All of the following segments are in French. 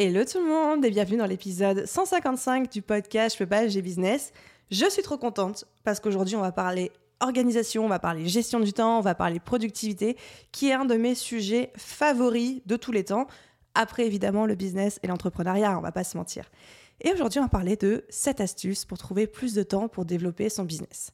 Hello tout le monde et bienvenue dans l'épisode 155 du podcast Je peux pas, business. Je suis trop contente parce qu'aujourd'hui on va parler organisation, on va parler gestion du temps, on va parler productivité, qui est un de mes sujets favoris de tous les temps. Après évidemment le business et l'entrepreneuriat, on va pas se mentir. Et aujourd'hui on va parler de 7 astuces pour trouver plus de temps pour développer son business.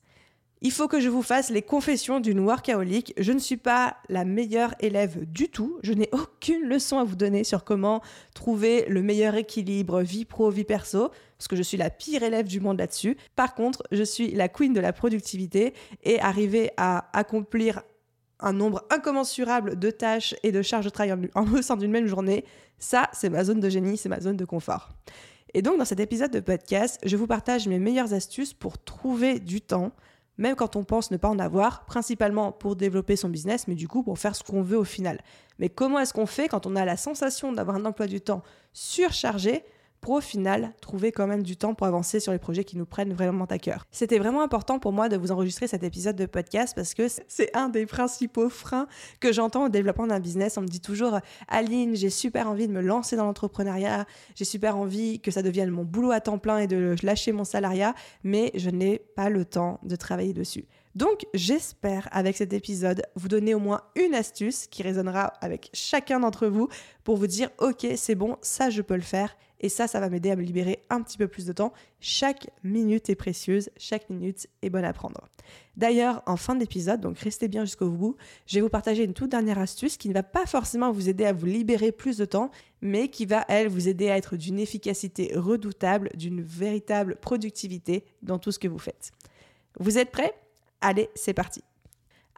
Il faut que je vous fasse les confessions d'une workaholic. Je ne suis pas la meilleure élève du tout. Je n'ai aucune leçon à vous donner sur comment trouver le meilleur équilibre vie pro, vie perso, parce que je suis la pire élève du monde là-dessus. Par contre, je suis la queen de la productivité et arriver à accomplir un nombre incommensurable de tâches et de charges de travail en, au d'une même journée, ça, c'est ma zone de génie, c'est ma zone de confort. Et donc, dans cet épisode de podcast, je vous partage mes meilleures astuces pour trouver du temps même quand on pense ne pas en avoir, principalement pour développer son business, mais du coup pour faire ce qu'on veut au final. Mais comment est-ce qu'on fait quand on a la sensation d'avoir un emploi du temps surchargé au final trouver quand même du temps pour avancer sur les projets qui nous prennent vraiment à cœur. C'était vraiment important pour moi de vous enregistrer cet épisode de podcast parce que c'est un des principaux freins que j'entends au développement d'un business. On me dit toujours Aline, j'ai super envie de me lancer dans l'entrepreneuriat, j'ai super envie que ça devienne mon boulot à temps plein et de lâcher mon salariat, mais je n'ai pas le temps de travailler dessus. Donc j'espère avec cet épisode vous donner au moins une astuce qui résonnera avec chacun d'entre vous pour vous dire ok c'est bon, ça je peux le faire et ça ça va m'aider à me libérer un petit peu plus de temps. Chaque minute est précieuse, chaque minute est bonne à prendre. D'ailleurs en fin d'épisode, donc restez bien jusqu'au bout, je vais vous partager une toute dernière astuce qui ne va pas forcément vous aider à vous libérer plus de temps, mais qui va elle vous aider à être d'une efficacité redoutable, d'une véritable productivité dans tout ce que vous faites. Vous êtes prêts? Allez, c'est parti.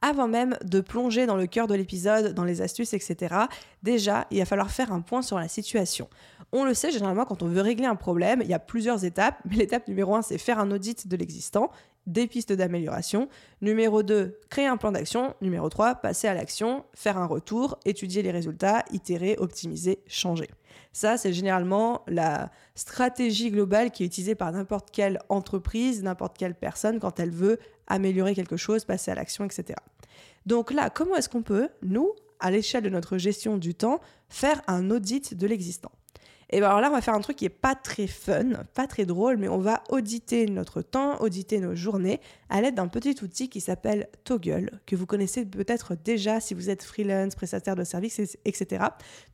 Avant même de plonger dans le cœur de l'épisode, dans les astuces, etc., déjà, il va falloir faire un point sur la situation. On le sait, généralement, quand on veut régler un problème, il y a plusieurs étapes, mais l'étape numéro un, c'est faire un audit de l'existant, des pistes d'amélioration. Numéro 2, créer un plan d'action. Numéro 3, passer à l'action, faire un retour, étudier les résultats, itérer, optimiser, changer. Ça, c'est généralement la stratégie globale qui est utilisée par n'importe quelle entreprise, n'importe quelle personne quand elle veut améliorer quelque chose, passer à l'action, etc. Donc là, comment est-ce qu'on peut, nous, à l'échelle de notre gestion du temps, faire un audit de l'existant? Et bien alors là, on va faire un truc qui est pas très fun, pas très drôle, mais on va auditer notre temps, auditer nos journées à l'aide d'un petit outil qui s'appelle Toggle, que vous connaissez peut-être déjà si vous êtes freelance, prestataire de services, etc.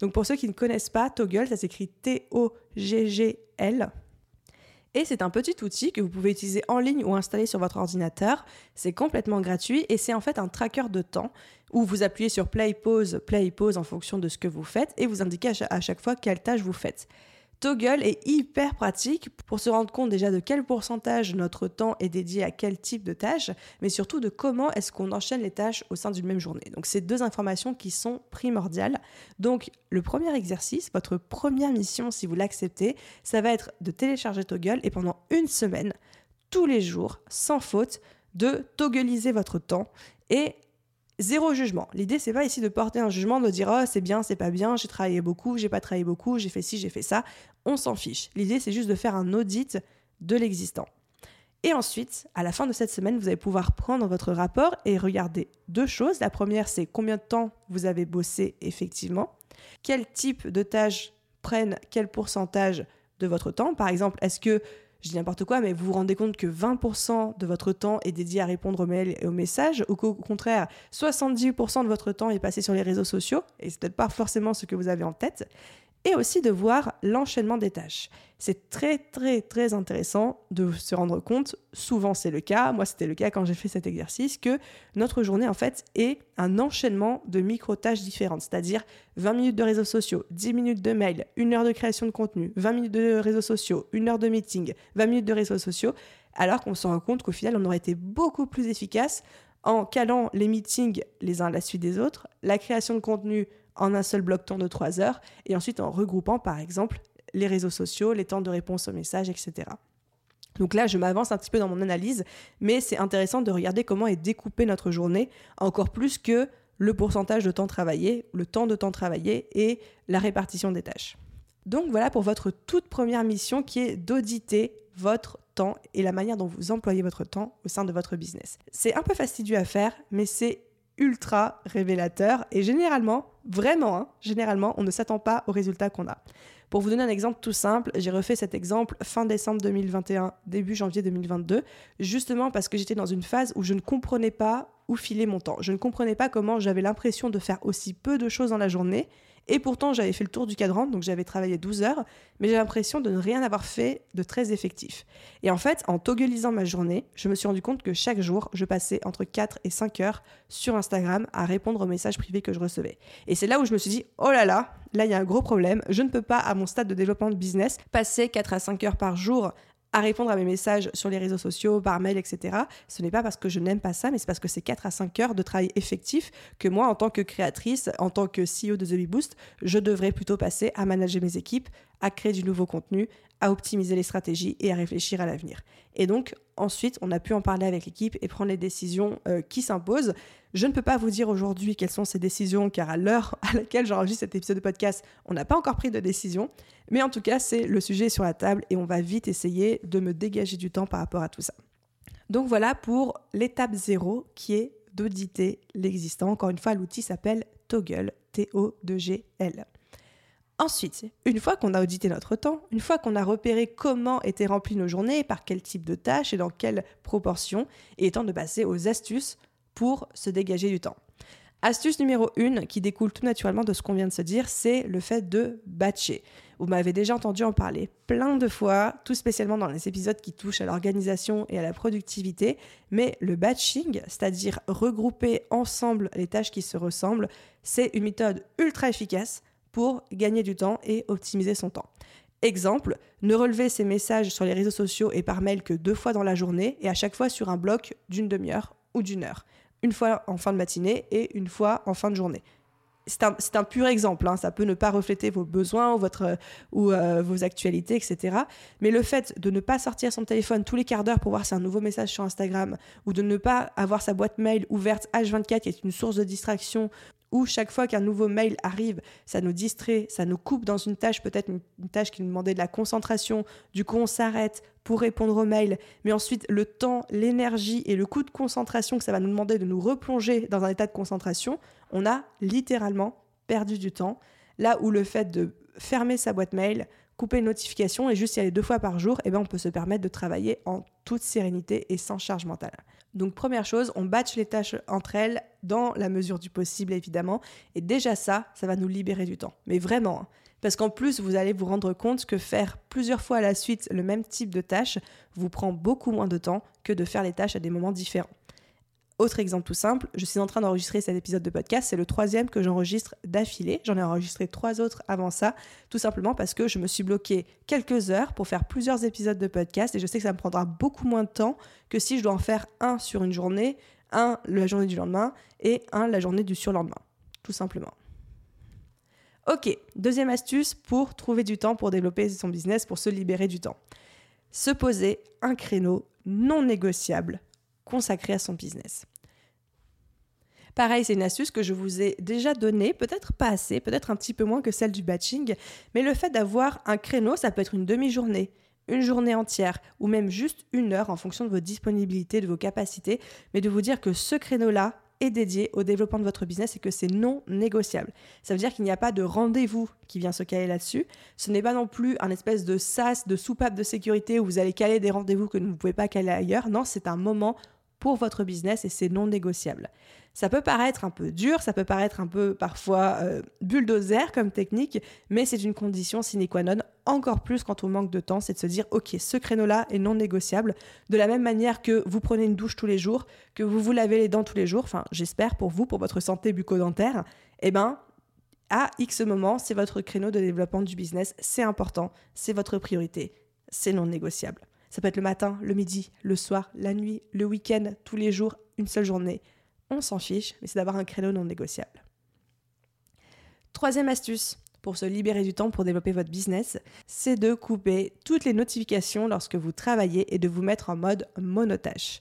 Donc pour ceux qui ne connaissent pas, Toggle, ça s'écrit T-O-G-G-L. Et c'est un petit outil que vous pouvez utiliser en ligne ou installer sur votre ordinateur. C'est complètement gratuit et c'est en fait un tracker de temps où vous appuyez sur play, pause, play, pause en fonction de ce que vous faites et vous indiquez à chaque fois quelle tâche vous faites. Toggle est hyper pratique pour se rendre compte déjà de quel pourcentage notre temps est dédié à quel type de tâche, mais surtout de comment est-ce qu'on enchaîne les tâches au sein d'une même journée. Donc c'est deux informations qui sont primordiales. Donc le premier exercice, votre première mission si vous l'acceptez, ça va être de télécharger Toggle et pendant une semaine, tous les jours, sans faute, de toggleiser votre temps et Zéro jugement. L'idée, c'est pas ici de porter un jugement, de dire oh, c'est bien, c'est pas bien, j'ai travaillé beaucoup, j'ai pas travaillé beaucoup, j'ai fait ci, j'ai fait ça. On s'en fiche. L'idée, c'est juste de faire un audit de l'existant. Et ensuite, à la fin de cette semaine, vous allez pouvoir prendre votre rapport et regarder deux choses. La première, c'est combien de temps vous avez bossé effectivement, quel type de tâches prennent quel pourcentage de votre temps? Par exemple, est-ce que je dis n'importe quoi, mais vous vous rendez compte que 20% de votre temps est dédié à répondre aux mails et aux messages, ou qu'au contraire, 70% de votre temps est passé sur les réseaux sociaux, et c'est peut-être pas forcément ce que vous avez en tête et aussi de voir l'enchaînement des tâches. C'est très très très intéressant de se rendre compte, souvent c'est le cas, moi c'était le cas quand j'ai fait cet exercice, que notre journée en fait est un enchaînement de micro-tâches différentes, c'est-à-dire 20 minutes de réseaux sociaux, 10 minutes de mail, 1 heure de création de contenu, 20 minutes de réseaux sociaux, 1 heure de meeting, 20 minutes de réseaux sociaux, alors qu'on se rend compte qu'au final on aurait été beaucoup plus efficace en calant les meetings les uns à la suite des autres, la création de contenu en un seul bloc temps de 3 heures et ensuite en regroupant par exemple les réseaux sociaux, les temps de réponse aux messages, etc. Donc là, je m'avance un petit peu dans mon analyse, mais c'est intéressant de regarder comment est découpée notre journée, encore plus que le pourcentage de temps travaillé, le temps de temps travaillé et la répartition des tâches. Donc voilà pour votre toute première mission qui est d'auditer votre temps et la manière dont vous employez votre temps au sein de votre business. C'est un peu fastidieux à faire, mais c'est ultra révélateur et généralement, vraiment, hein, généralement, on ne s'attend pas aux résultats qu'on a. Pour vous donner un exemple tout simple, j'ai refait cet exemple fin décembre 2021, début janvier 2022, justement parce que j'étais dans une phase où je ne comprenais pas où filer mon temps. Je ne comprenais pas comment j'avais l'impression de faire aussi peu de choses dans la journée et pourtant, j'avais fait le tour du cadran, donc j'avais travaillé 12 heures, mais j'ai l'impression de ne rien avoir fait de très effectif. Et en fait, en togglisant ma journée, je me suis rendu compte que chaque jour, je passais entre 4 et 5 heures sur Instagram à répondre aux messages privés que je recevais. Et c'est là où je me suis dit, oh là là, là, il y a un gros problème. Je ne peux pas, à mon stade de développement de business, passer 4 à 5 heures par jour à répondre à mes messages sur les réseaux sociaux, par mail, etc. Ce n'est pas parce que je n'aime pas ça, mais c'est parce que c'est 4 à 5 heures de travail effectif que moi, en tant que créatrice, en tant que CEO de The Bee Boost, je devrais plutôt passer à manager mes équipes, à créer du nouveau contenu, à optimiser les stratégies et à réfléchir à l'avenir. Et donc, ensuite, on a pu en parler avec l'équipe et prendre les décisions euh, qui s'imposent. Je ne peux pas vous dire aujourd'hui quelles sont ces décisions, car à l'heure à laquelle j'enregistre cet épisode de podcast, on n'a pas encore pris de décision. Mais en tout cas, c'est le sujet sur la table et on va vite essayer de me dégager du temps par rapport à tout ça. Donc voilà pour l'étape zéro qui est d'auditer l'existant. Encore une fois, l'outil s'appelle Toggle, T-O-G-L. Ensuite, une fois qu'on a audité notre temps, une fois qu'on a repéré comment étaient remplies nos journées, par quel type de tâches et dans quelle proportion, il est temps de passer aux astuces pour se dégager du temps. Astuce numéro 1, qui découle tout naturellement de ce qu'on vient de se dire, c'est le fait de batcher. Vous m'avez déjà entendu en parler plein de fois, tout spécialement dans les épisodes qui touchent à l'organisation et à la productivité, mais le batching, c'est-à-dire regrouper ensemble les tâches qui se ressemblent, c'est une méthode ultra efficace pour gagner du temps et optimiser son temps. Exemple, ne relever ses messages sur les réseaux sociaux et par mail que deux fois dans la journée et à chaque fois sur un bloc d'une demi-heure ou d'une heure. Une fois en fin de matinée et une fois en fin de journée. C'est un, pur exemple, hein. ça peut ne pas refléter vos besoins ou, euh, vos actualités, etc. Mais le fait de ne pas sortir son téléphone tous les quarts d'heure pour voir si un nouveau message sur Instagram ou de ne pas avoir sa boîte mail ouverte H24 qui est une source de distraction où chaque fois qu'un nouveau mail arrive, ça nous distrait, ça nous coupe dans une tâche, peut-être une, tâche qui nous demandait de la concentration, du coup on s'arrête pour répondre au mail, mais ensuite le temps, l'énergie et le coût de concentration que ça va nous demander de nous replonger dans un état de concentration, on a littéralement perdu du temps, là où le fait de fermer sa boîte mail, couper une notification et juste y aller deux fois par jour, eh ben on peut se permettre de travailler en toute sérénité et sans charge mentale. Donc première chose, on batch les tâches entre elles dans la mesure du possible évidemment. Et déjà ça, ça va nous libérer du temps. Mais vraiment. Hein. Parce qu'en plus, vous allez vous rendre compte que faire plusieurs fois à la suite le même type de tâche vous prend beaucoup moins de temps que de faire les tâches à des moments différents. Autre exemple tout simple, je suis en train d'enregistrer cet épisode de podcast, c'est le troisième que j'enregistre d'affilée. J'en ai enregistré trois autres avant ça, tout simplement parce que je me suis bloqué quelques heures pour faire plusieurs épisodes de podcast et je sais que ça me prendra beaucoup moins de temps que si je dois en faire un sur une journée, un la journée du lendemain et un la journée du surlendemain, tout simplement. Ok, deuxième astuce pour trouver du temps pour développer son business, pour se libérer du temps. Se poser un créneau non négociable consacré à son business. Pareil, c'est une astuce que je vous ai déjà donnée, peut-être pas assez, peut-être un petit peu moins que celle du batching, mais le fait d'avoir un créneau, ça peut être une demi-journée, une journée entière ou même juste une heure en fonction de vos disponibilités, de vos capacités, mais de vous dire que ce créneau-là est dédié au développement de votre business et que c'est non négociable. Ça veut dire qu'il n'y a pas de rendez-vous qui vient se caler là-dessus. Ce n'est pas non plus un espèce de sas, de soupape de sécurité où vous allez caler des rendez-vous que vous ne pouvez pas caler ailleurs. Non, c'est un moment pour votre business et c'est non négociable. Ça peut paraître un peu dur, ça peut paraître un peu parfois euh, bulldozer comme technique, mais c'est une condition sine qua non, encore plus quand on manque de temps, c'est de se dire, ok, ce créneau-là est non négociable, de la même manière que vous prenez une douche tous les jours, que vous vous lavez les dents tous les jours, enfin j'espère pour vous, pour votre santé bucco-dentaire, eh ben à X moment, c'est votre créneau de développement du business, c'est important, c'est votre priorité, c'est non négociable. Ça peut être le matin, le midi, le soir, la nuit, le week-end, tous les jours, une seule journée. On s'en fiche, mais c'est d'avoir un créneau non négociable. Troisième astuce pour se libérer du temps pour développer votre business, c'est de couper toutes les notifications lorsque vous travaillez et de vous mettre en mode monotâche.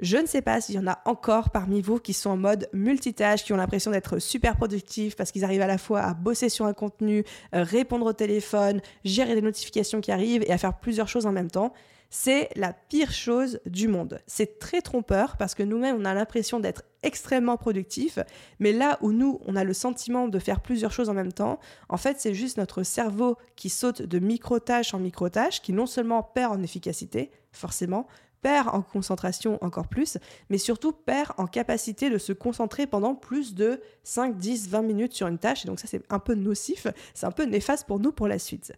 Je ne sais pas s'il y en a encore parmi vous qui sont en mode multitâche, qui ont l'impression d'être super productifs parce qu'ils arrivent à la fois à bosser sur un contenu, euh, répondre au téléphone, gérer les notifications qui arrivent et à faire plusieurs choses en même temps. C'est la pire chose du monde. C'est très trompeur parce que nous-mêmes, on a l'impression d'être extrêmement productif, mais là où nous, on a le sentiment de faire plusieurs choses en même temps, en fait, c'est juste notre cerveau qui saute de micro-tâche en micro-tâche, qui non seulement perd en efficacité, forcément, perd en concentration encore plus, mais surtout perd en capacité de se concentrer pendant plus de 5, 10, 20 minutes sur une tâche. Et donc ça, c'est un peu nocif, c'est un peu néfaste pour nous pour la suite.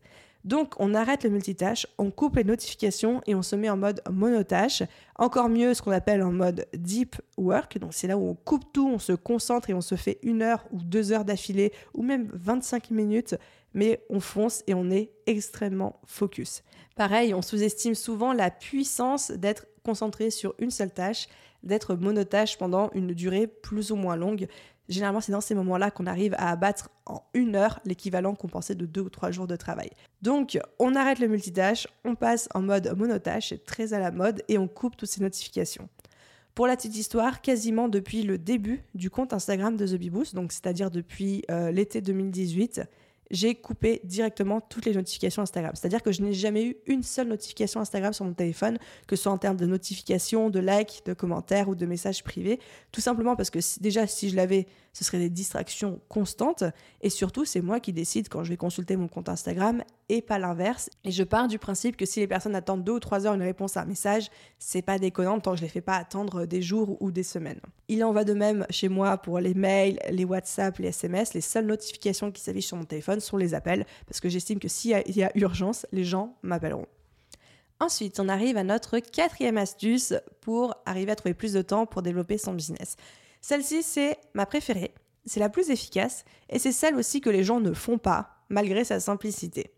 Donc on arrête le multitâche, on coupe les notifications et on se met en mode monotâche. Encore mieux ce qu'on appelle en mode deep work. Donc c'est là où on coupe tout, on se concentre et on se fait une heure ou deux heures d'affilée ou même 25 minutes, mais on fonce et on est extrêmement focus. Pareil, on sous-estime souvent la puissance d'être concentré sur une seule tâche, d'être monotâche pendant une durée plus ou moins longue. Généralement, c'est dans ces moments-là qu'on arrive à abattre en une heure l'équivalent compensé de deux ou trois jours de travail. Donc, on arrête le multitâche, on passe en mode monotâche, très à la mode, et on coupe toutes ces notifications. Pour la petite histoire, quasiment depuis le début du compte Instagram de The donc c'est-à-dire depuis euh, l'été 2018, j'ai coupé directement toutes les notifications Instagram. C'est-à-dire que je n'ai jamais eu une seule notification Instagram sur mon téléphone, que ce soit en termes de notifications, de likes, de commentaires ou de messages privés. Tout simplement parce que déjà, si je l'avais, ce serait des distractions constantes. Et surtout, c'est moi qui décide quand je vais consulter mon compte Instagram et pas l'inverse. Et je pars du principe que si les personnes attendent deux ou trois heures une réponse à un message, c'est pas déconnant tant que je les fais pas attendre des jours ou des semaines. Il en va de même chez moi pour les mails, les WhatsApp, les SMS. Les seules notifications qui s'affichent sur mon téléphone sont les appels parce que j'estime que s'il y, y a urgence, les gens m'appelleront. Ensuite, on arrive à notre quatrième astuce pour arriver à trouver plus de temps pour développer son business. Celle-ci, c'est ma préférée, c'est la plus efficace et c'est celle aussi que les gens ne font pas malgré sa simplicité.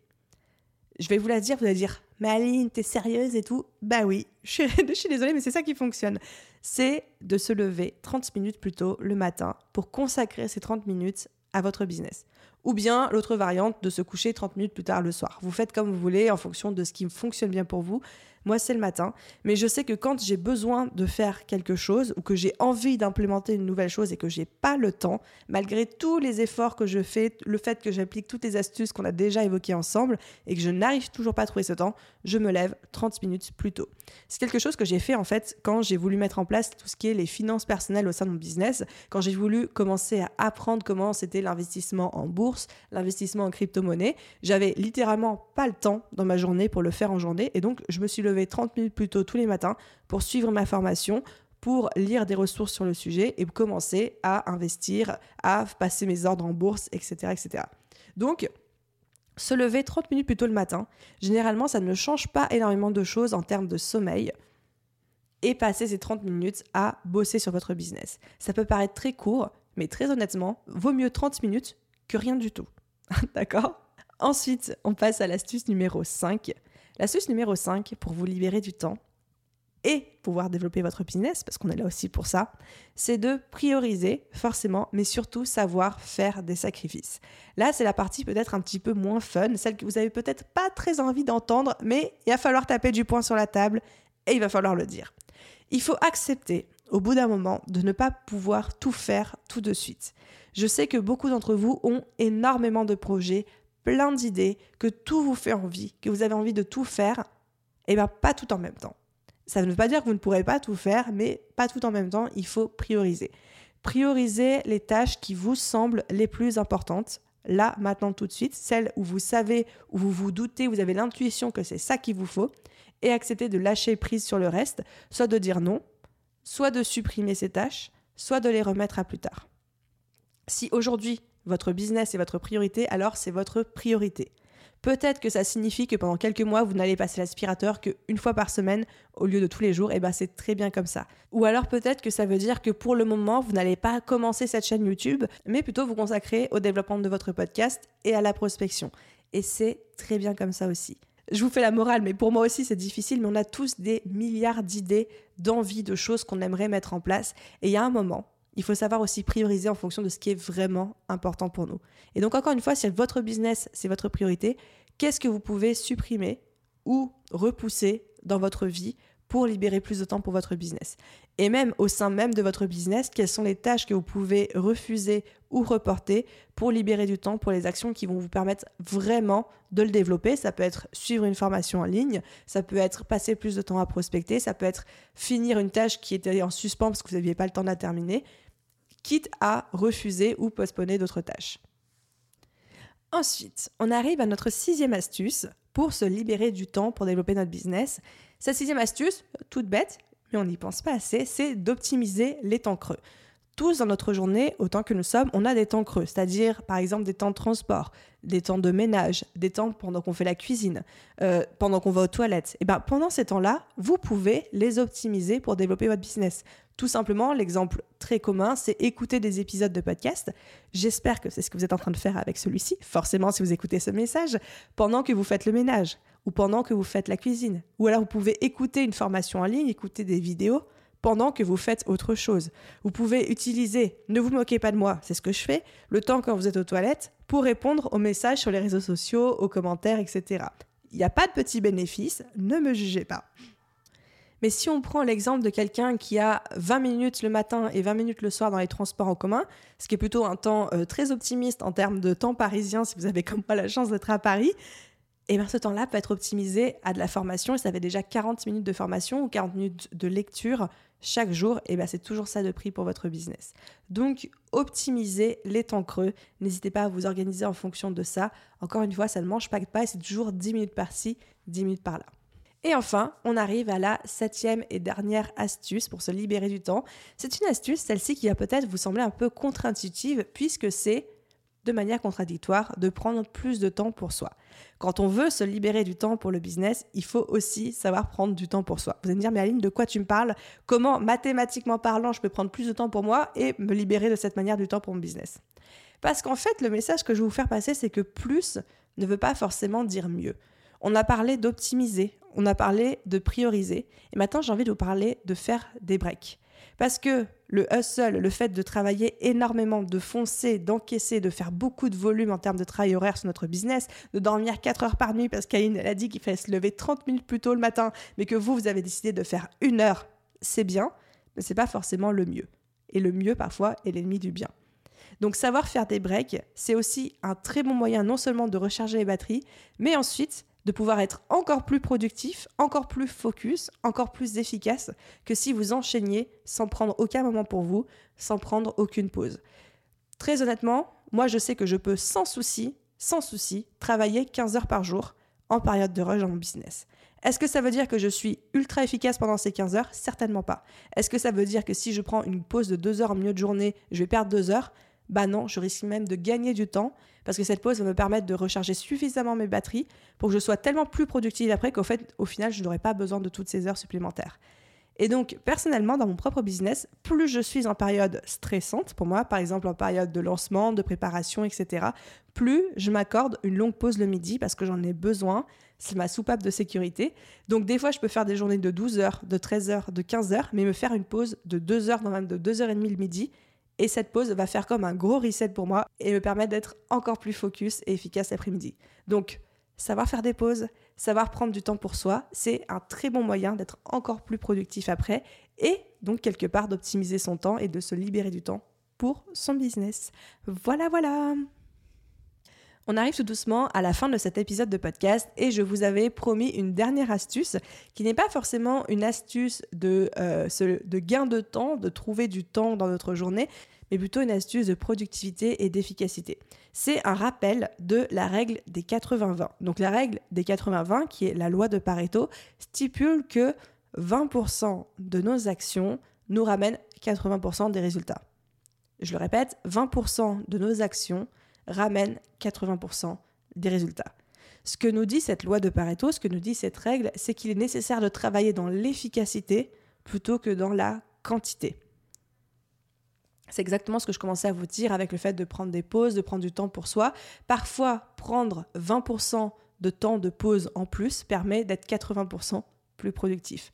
Je vais vous la dire, vous allez dire, mais Aline, t'es sérieuse et tout? Bah oui, je suis, désolée, mais c'est ça qui fonctionne. C'est de se lever 30 minutes plus tôt le matin pour consacrer ces 30 minutes à votre business. Ou bien l'autre variante de se coucher 30 minutes plus tard le soir. Vous faites comme vous voulez en fonction de ce qui fonctionne bien pour vous. Moi, c'est le matin. Mais je sais que quand j'ai besoin de faire quelque chose ou que j'ai envie d'implémenter une nouvelle chose et que j'ai pas le temps, malgré tous les efforts que je fais, le fait que j'applique toutes les astuces qu'on a déjà évoquées ensemble et que je n'arrive toujours pas à trouver ce temps, je me lève 30 minutes plus tôt. C'est quelque chose que j'ai fait en fait quand j'ai voulu mettre en place tout ce qui est les finances personnelles au sein de mon business, quand j'ai voulu commencer à apprendre comment c'était l'investissement en bourse, l'investissement en crypto-monnaie. J'avais littéralement pas le temps dans ma journée pour le faire en journée et donc je me suis levé 30 minutes plus tôt tous les matins pour suivre ma formation, pour lire des ressources sur le sujet et commencer à investir, à passer mes ordres en bourse, etc. etc. Donc, se lever 30 minutes plus tôt le matin, généralement, ça ne change pas énormément de choses en termes de sommeil et passer ces 30 minutes à bosser sur votre business. Ça peut paraître très court, mais très honnêtement, vaut mieux 30 minutes que rien du tout. D'accord? Ensuite, on passe à l'astuce numéro 5. L'astuce numéro 5 pour vous libérer du temps et pouvoir développer votre business, parce qu'on est là aussi pour ça, c'est de prioriser forcément, mais surtout savoir faire des sacrifices. Là, c'est la partie peut-être un petit peu moins fun, celle que vous avez peut-être pas très envie d'entendre, mais il va falloir taper du poing sur la table et il va falloir le dire. Il faut accepter au bout d'un moment de ne pas pouvoir tout faire tout de suite. Je sais que beaucoup d'entre vous ont énormément de projets, plein d'idées, que tout vous fait envie, que vous avez envie de tout faire, et eh bien pas tout en même temps. Ça ne veut pas dire que vous ne pourrez pas tout faire, mais pas tout en même temps, il faut prioriser. Prioriser les tâches qui vous semblent les plus importantes, là, maintenant, tout de suite, celles où vous savez, où vous vous doutez, vous avez l'intuition que c'est ça qu'il vous faut, et accepter de lâcher prise sur le reste, soit de dire non, soit de supprimer ces tâches, soit de les remettre à plus tard. Si aujourd'hui votre business est votre priorité, alors c'est votre priorité. Peut-être que ça signifie que pendant quelques mois, vous n'allez passer l'aspirateur qu'une fois par semaine au lieu de tous les jours, et ben c'est très bien comme ça. Ou alors peut-être que ça veut dire que pour le moment, vous n'allez pas commencer cette chaîne YouTube, mais plutôt vous consacrer au développement de votre podcast et à la prospection. Et c'est très bien comme ça aussi. Je vous fais la morale, mais pour moi aussi c'est difficile, mais on a tous des milliards d'idées, d'envies, de choses qu'on aimerait mettre en place. Et il y a un moment, il faut savoir aussi prioriser en fonction de ce qui est vraiment important pour nous. Et donc encore une fois, si votre business, c'est votre priorité, qu'est-ce que vous pouvez supprimer ou repousser dans votre vie pour libérer plus de temps pour votre business? Et même au sein même de votre business, quelles sont les tâches que vous pouvez refuser ou reporter pour libérer du temps pour les actions qui vont vous permettre vraiment de le développer? Ça peut être suivre une formation en ligne, ça peut être passer plus de temps à prospecter, ça peut être finir une tâche qui était en suspens parce que vous n'aviez pas le temps de la terminer, quitte à refuser ou postponer d'autres tâches. Ensuite, on arrive à notre sixième astuce pour se libérer du temps pour développer notre business. Sa sixième astuce, toute bête, mais on n'y pense pas assez, c'est d'optimiser les temps creux. Tous dans notre journée, autant que nous sommes, on a des temps creux, c'est-à-dire par exemple des temps de transport, des temps de ménage, des temps pendant qu'on fait la cuisine, euh, pendant qu'on va aux toilettes. Et ben pendant ces temps-là, vous pouvez les optimiser pour développer votre business. Tout simplement, l'exemple très commun, c'est écouter des épisodes de podcast. J'espère que c'est ce que vous êtes en train de faire avec celui-ci, forcément si vous écoutez ce message, pendant que vous faites le ménage ou pendant que vous faites la cuisine. Ou alors vous pouvez écouter une formation en ligne, écouter des vidéos pendant que vous faites autre chose. Vous pouvez utiliser, ne vous moquez pas de moi, c'est ce que je fais, le temps quand vous êtes aux toilettes pour répondre aux messages sur les réseaux sociaux, aux commentaires, etc. Il n'y a pas de petits bénéfices, ne me jugez pas. Mais si on prend l'exemple de quelqu'un qui a 20 minutes le matin et 20 minutes le soir dans les transports en commun, ce qui est plutôt un temps euh, très optimiste en termes de temps parisien si vous avez comme moi la chance d'être à Paris, et bien ce temps-là peut être optimisé à de la formation et ça fait déjà 40 minutes de formation ou 40 minutes de lecture chaque jour et bien c'est toujours ça de prix pour votre business. Donc optimisez les temps creux, n'hésitez pas à vous organiser en fonction de ça. Encore une fois, ça ne mange pas de pas c'est toujours 10 minutes par-ci, 10 minutes par-là. Et enfin, on arrive à la septième et dernière astuce pour se libérer du temps. C'est une astuce, celle-ci, qui va peut-être vous sembler un peu contre-intuitive, puisque c'est, de manière contradictoire, de prendre plus de temps pour soi. Quand on veut se libérer du temps pour le business, il faut aussi savoir prendre du temps pour soi. Vous allez me dire, mais Aline, de quoi tu me parles? Comment, mathématiquement parlant, je peux prendre plus de temps pour moi et me libérer de cette manière du temps pour mon business? Parce qu'en fait, le message que je vais vous faire passer, c'est que plus ne veut pas forcément dire mieux. On a parlé d'optimiser, on a parlé de prioriser, et maintenant j'ai envie de vous parler de faire des breaks. Parce que le hustle, le fait de travailler énormément, de foncer, d'encaisser, de faire beaucoup de volume en termes de travail horaire sur notre business, de dormir 4 heures par nuit parce qu'Aïne a dit qu'il fallait se lever 30 minutes plus tôt le matin, mais que vous, vous avez décidé de faire une heure, c'est bien, mais c'est pas forcément le mieux. Et le mieux, parfois, est l'ennemi du bien. Donc savoir faire des breaks, c'est aussi un très bon moyen non seulement de recharger les batteries, mais ensuite de pouvoir être encore plus productif, encore plus focus, encore plus efficace que si vous enchaîniez sans prendre aucun moment pour vous, sans prendre aucune pause. Très honnêtement, moi je sais que je peux sans souci, sans souci, travailler 15 heures par jour en période de rush dans mon business. Est-ce que ça veut dire que je suis ultra efficace pendant ces 15 heures? Certainement pas. Est-ce que ça veut dire que si je prends une pause de 2 heures en milieu de journée, je vais perdre 2 heures? Bah non, je risque même de gagner du temps parce que cette pause va me permettre de recharger suffisamment mes batteries pour que je sois tellement plus productive après qu'au fait, au final, je n'aurai pas besoin de toutes ces heures supplémentaires. Et donc, personnellement, dans mon propre business, plus je suis en période stressante, pour moi, par exemple en période de lancement, de préparation, etc., plus je m'accorde une longue pause le midi parce que j'en ai besoin. C'est ma soupape de sécurité. Donc, des fois, je peux faire des journées de 12 heures, de 13 heures, de 15 heures, mais me faire une pause de 2 heures, même de 2 heures et demie le midi, et cette pause va faire comme un gros reset pour moi et me permettre d'être encore plus focus et efficace l'après-midi. Donc, savoir faire des pauses, savoir prendre du temps pour soi, c'est un très bon moyen d'être encore plus productif après et donc quelque part d'optimiser son temps et de se libérer du temps pour son business. Voilà, voilà. On arrive tout doucement à la fin de cet épisode de podcast et je vous avais promis une dernière astuce qui n'est pas forcément une astuce de, euh, gain de temps, de trouver du temps dans notre journée, mais plutôt une astuce de productivité et d'efficacité. C'est un rappel de la règle des 80-20. Donc la règle des 80-20, qui est la loi de Pareto, stipule que 20% de nos actions nous ramènent 80% des résultats. Je le répète, 20% de nos actions ramène 80% des résultats. Ce que nous dit cette loi de Pareto, ce que nous dit cette règle, c'est qu'il est nécessaire de travailler dans l'efficacité plutôt que dans la quantité. C'est exactement ce que je commençais à vous dire avec le fait de prendre des pauses, de prendre du temps pour soi. Parfois, prendre 20% de temps de pause en plus permet d'être 80% plus productif.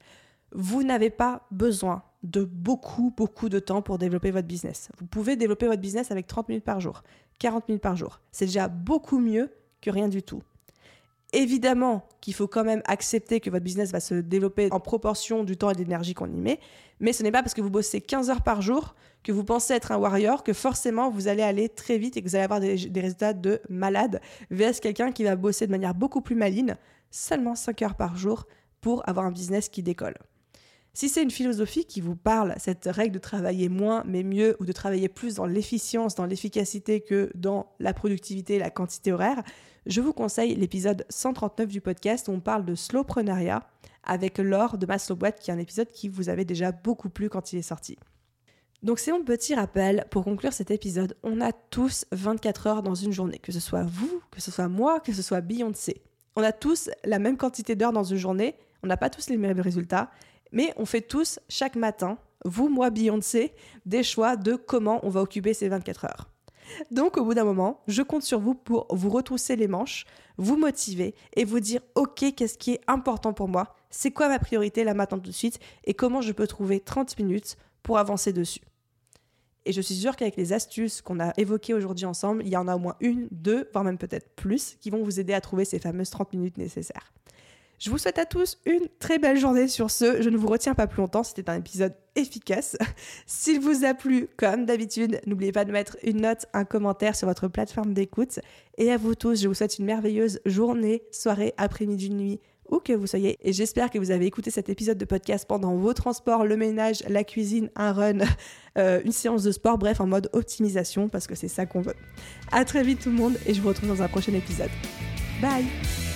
Vous n'avez pas besoin de beaucoup, beaucoup de temps pour développer votre business. Vous pouvez développer votre business avec 30 minutes par jour, 40 minutes par jour. C'est déjà beaucoup mieux que rien du tout. Évidemment qu'il faut quand même accepter que votre business va se développer en proportion du temps et de l'énergie qu'on y met, mais ce n'est pas parce que vous bossez 15 heures par jour que vous pensez être un warrior que forcément vous allez aller très vite et que vous allez avoir des, résultats de malade vs quelqu'un qui va bosser de manière beaucoup plus maligne, seulement 5 heures par jour pour avoir un business qui décolle. Si c'est une philosophie qui vous parle, cette règle de travailler moins mais mieux ou de travailler plus dans l'efficience, dans l'efficacité que dans la productivité et la quantité horaire, je vous conseille l'épisode 139 du podcast où on parle de slowpreneuriat avec Laure de Maslow qui est un épisode qui vous avait déjà beaucoup plu quand il est sorti. Donc c'est mon petit rappel pour conclure cet épisode. On a tous 24 heures dans une journée, que ce soit vous, que ce soit moi, que ce soit Beyoncé. On a tous la même quantité d'heures dans une journée, on n'a pas tous les mêmes résultats, mais on fait tous chaque matin, vous, moi, Beyoncé, des choix de comment on va occuper ces 24 heures. Donc au bout d'un moment, je compte sur vous pour vous retrousser les manches, vous motiver et vous dire ok, qu'est-ce qui est important pour moi? C'est quoi ma priorité là maintenant tout de suite? Et comment je peux trouver 30 minutes pour avancer dessus? Et je suis sûre qu'avec les astuces qu'on a évoquées aujourd'hui ensemble, il y en a au moins une, deux, voire même peut-être plus, qui vont vous aider à trouver ces fameuses 30 minutes nécessaires. Je vous souhaite à tous une très belle journée sur ce. Je ne vous retiens pas plus longtemps, c'était un épisode efficace. S'il vous a plu, comme d'habitude, n'oubliez pas de mettre une note, un commentaire sur votre plateforme d'écoute. Et à vous tous, je vous souhaite une merveilleuse journée, soirée, après-midi, nuit, où que vous soyez. Et j'espère que vous avez écouté cet épisode de podcast pendant vos transports, le ménage, la cuisine, un run, euh, une séance de sport, bref, en mode optimisation, parce que c'est ça qu'on veut. À très vite tout le monde, et je vous retrouve dans un prochain épisode. Bye